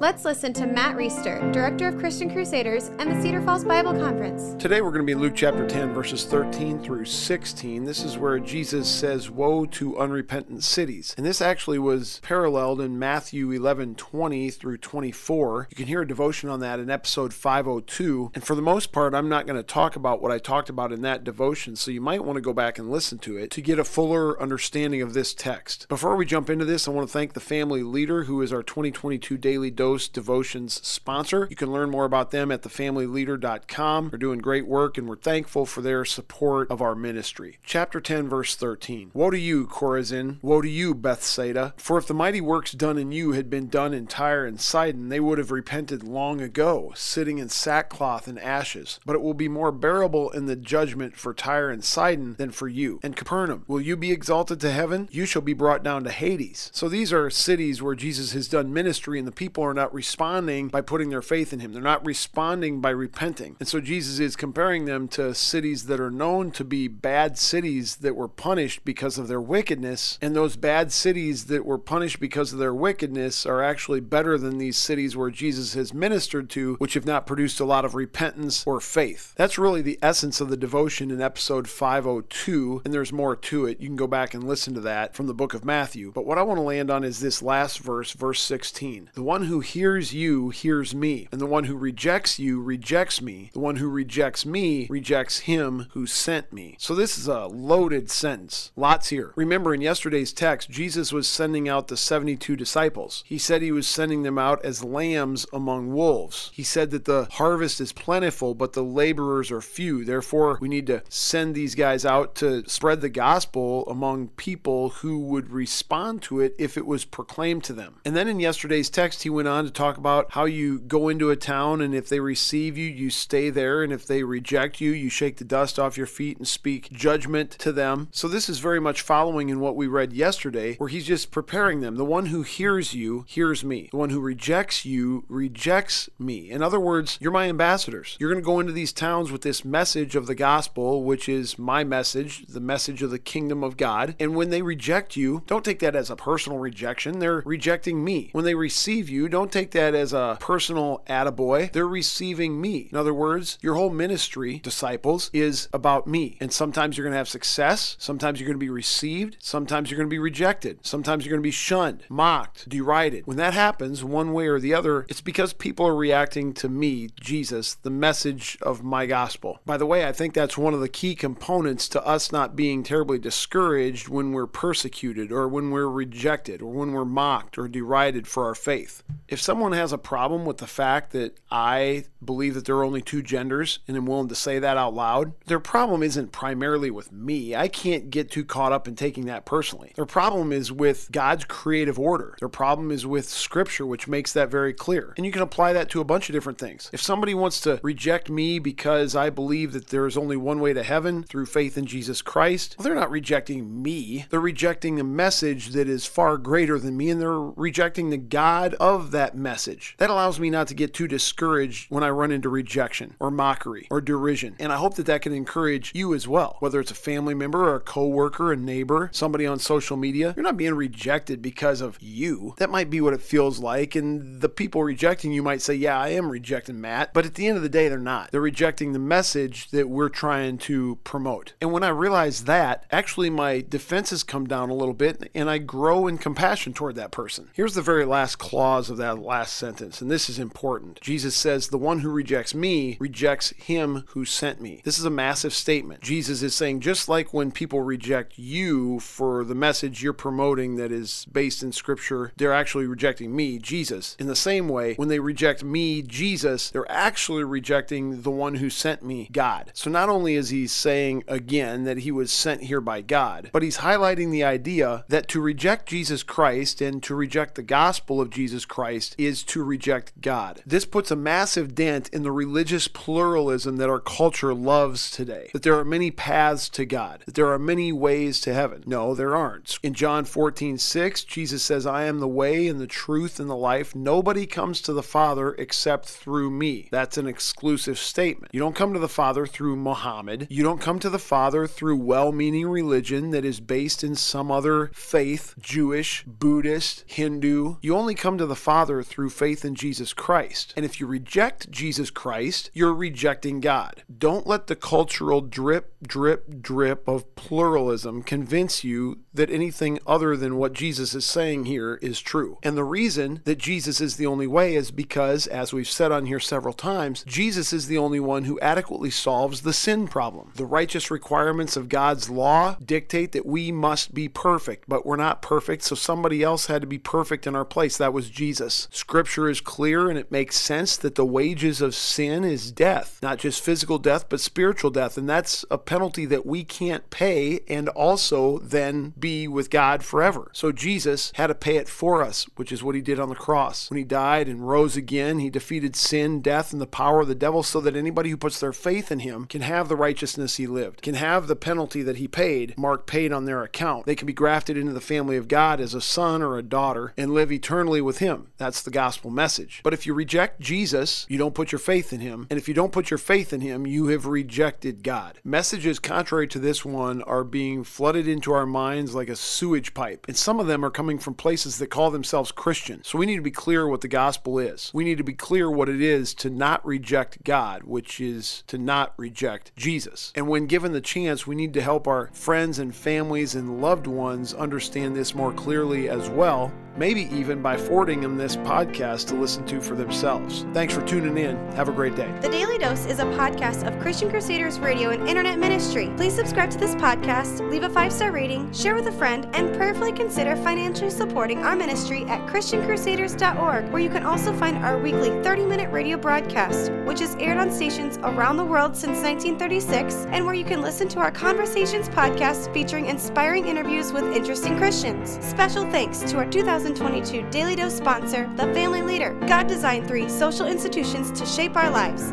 Let's listen to Matt Reisetter, Director of Christian Crusaders and the Cedar Falls Bible Conference. Today we're going to be Luke chapter 10, verses 13 through 16. This is where Jesus says, Woe to unrepentant cities. And this actually was paralleled in Matthew 11 20 through 24. You can hear a devotion on that in episode 502. And for the most part, I'm not going to talk about what I talked about in that devotion, so you might want to go back and listen to it to get a fuller understanding of this text. Before we jump into this, I want to thank the family leader who is our 2022 daily dose Dose Devotions sponsor. You can learn more about them at thefamilyleader.com. They're doing great work and we're thankful for their support of our ministry. Chapter 10, verse 13. Woe to you, Chorazin! Woe to you, Bethsaida! For if the mighty works done in you had been done in Tyre and Sidon, they would have repented long ago, sitting in sackcloth and ashes. But it will be more bearable in the judgment for Tyre and Sidon than for you. And Capernaum, will you be exalted to heaven? You shall be brought down to Hades. So these are cities where Jesus has done ministry and the people are not responding by putting their faith in him. They're not responding by repenting. And so Jesus is comparing them to cities that are known to be bad cities that were punished because of their wickedness. And those bad cities that were punished because of their wickedness are actually better than these cities where Jesus has ministered to, which have not produced a lot of repentance or faith. That's really the essence of the devotion in episode 502. And there's more to it. You can go back and listen to that from the book of Matthew. But what I want to land on is this last verse, verse 16. The one who hears you hears me, and the one who rejects you rejects me. The one who rejects me rejects him who sent me. So this is a loaded sentence. Lots here. Remember in yesterday's text, Jesus was sending out the 72 disciples. He said he was sending them out as lambs among wolves. He said that the harvest is plentiful, but the laborers are few. Therefore, we need to send these guys out to spread the gospel among people who would respond to it if it was proclaimed to them. And then in yesterday's text, he went on to talk about how you go into a town and if they receive you, you stay there. And if they reject you, you shake the dust off your feet and speak judgment to them. So this is very much following in what we read yesterday, where he's just preparing them. The one who hears you hears me. The one who rejects you rejects me. In other words, you're my ambassadors. You're going to go into these towns with this message of the gospel, which is my message, the message of the kingdom of God. And when they reject you, don't take that as a personal rejection. They're rejecting me. When they receive you, don't take that as a personal attaboy. They're receiving me. In other words, your whole ministry, disciples, is about me. And sometimes you're going to have success. Sometimes you're going to be received. Sometimes you're going to be rejected. Sometimes you're going to be shunned, mocked, derided. When that happens, one way or the other, it's because people are reacting to me, Jesus, the message of my gospel. By the way, I think that's one of the key components to us not being terribly discouraged when we're persecuted or when we're rejected or when we're mocked or derided for our faith. If someone has a problem with the fact that I believe that there are only two genders and I'm willing to say that out loud, their problem isn't primarily with me. I can't get too caught up in taking that personally. Their problem is with God's creative order. Their problem is with Scripture, which makes that very clear. And you can apply that to a bunch of different things. If somebody wants to reject me because I believe that there is only one way to heaven through faith in Jesus Christ, well, they're not rejecting me. They're rejecting a message that is far greater than me, and they're rejecting the God of that message. That allows me not to get too discouraged when I run into rejection or mockery or derision. And I hope that that can encourage you as well, whether it's a family member or a coworker, a neighbor, somebody on social media. You're not being rejected because of you. That might be what it feels like. And the people rejecting you might say, Yeah, I am rejecting Matt. But at the end of the day, they're not. They're rejecting the message that we're trying to promote. And when I realize that, actually my defenses come down a little bit and I grow in compassion toward that person. Here's the very last clause of that last sentence, and this is important. Jesus says, The one who rejects me rejects him who sent me. This is a massive statement. Jesus is saying, just like when people reject you for the message you're promoting that is based in Scripture, they're actually rejecting me, Jesus. In the same way, when they reject me, Jesus, they're actually rejecting the one who sent me, God. So not only is he saying again that he was sent here by God, but he's highlighting the idea that to reject Jesus Christ and to reject the gospel of Jesus Christ is to reject God. This puts a massive dent in the religious pluralism that our culture loves today. That there are many paths to God, that there are many ways to heaven. No, there aren't. In John 14, 6, Jesus says, I am the way and the truth and the life. Nobody comes to the Father except through me. That's an exclusive statement. You don't come to the Father through Muhammad. You don't come to the Father through well meaning religion that is based in some other faith, Jewish, Buddhist, Hindu. You only come to the Father through faith in Jesus Christ. And if you reject Jesus Christ, you're rejecting God. Don't let the cultural drip, drip, drip of pluralism convince you that anything other than what Jesus is saying here is true. And the reason that Jesus is the only way is because, as we've said on here several times, Jesus is the only one who adequately solves the sin problem. The righteous requirements of God's law dictate that we must be perfect, but we're not perfect, so somebody else had to be perfect in our place. That was Jesus. Scripture is clear and it makes sense that the wages of sin is death, not just physical death, but spiritual death. And that's a penalty that we can't pay and also then be with God forever. So Jesus had to pay it for us, which is what he did on the cross. When he died and rose again, he defeated sin, death, and the power of the devil so that anybody who puts their faith in him can have the righteousness he lived, can have the penalty that he paid, Mark paid on their account. They can be grafted into the family of God as a son or a daughter and live eternally with him. That's the gospel message. But if you reject Jesus, you don't put your faith in him. And if you don't put your faith in him, you have rejected God. Messages contrary to this one are being flooded into our minds like a sewage pipe. And some of them are coming from places that call themselves Christian. So we need to be clear what the gospel is. We need to be clear what it is to not reject God, which is to not reject Jesus. And when given the chance, we need to help our friends and families and loved ones understand this more clearly as well maybe even by forwarding them this podcast to listen to for themselves. Thanks for tuning in. Have a great day. The Daily Dose is a podcast of Christian Crusaders Radio and Internet Ministry. Please subscribe to this podcast, leave a five star rating, share with a friend, and prayerfully consider financially supporting our ministry at ChristianCrusaders.org, where you can also find our weekly 30 minute radio broadcast, which is aired on stations around the world since 1936, and where you can listen to our Conversations podcast featuring inspiring interviews with interesting Christians. Special thanks to our 2000 2022 Daily Dose sponsor, The Family Leader. God designed three social institutions to shape our lives